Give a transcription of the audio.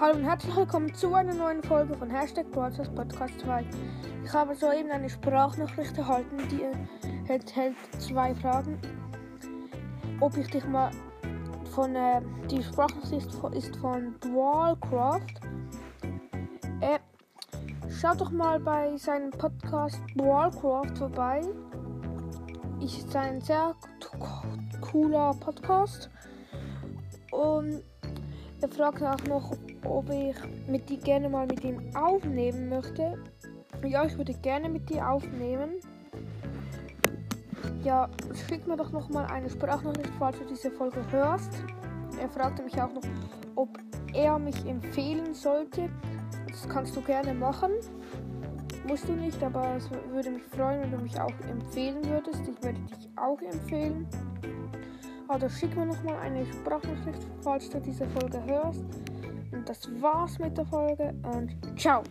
Hallo und herzlich willkommen zu einer neuen Folge von Hashtag Broadcast Podcast 2. Ich habe soeben eine Sprachnachricht erhalten, die enthält zwei Fragen. Ob ich dich mal von, äh, die Sprachnachricht ist von Dualcraft. Äh, schaut doch mal bei seinem Podcast Dualcraft vorbei. Ist ein sehr cooler Podcast. Und er fragt auch noch, ob ich mit die gerne mal mit ihm aufnehmen möchte. Ja, ich würde gerne mit dir aufnehmen. Ja, schick mir doch noch mal eine Sprachnachricht, falls du diese Folge hörst. Er fragte mich auch noch, ob er mich empfehlen sollte. Das kannst du gerne machen. Musst du nicht, aber es würde mich freuen, wenn du mich auch empfehlen würdest. Ich werde dich auch empfehlen. Also schick mir nochmal eine Sprachnachricht, falls du diese Folge hörst. Und das war's mit der Folge und ciao!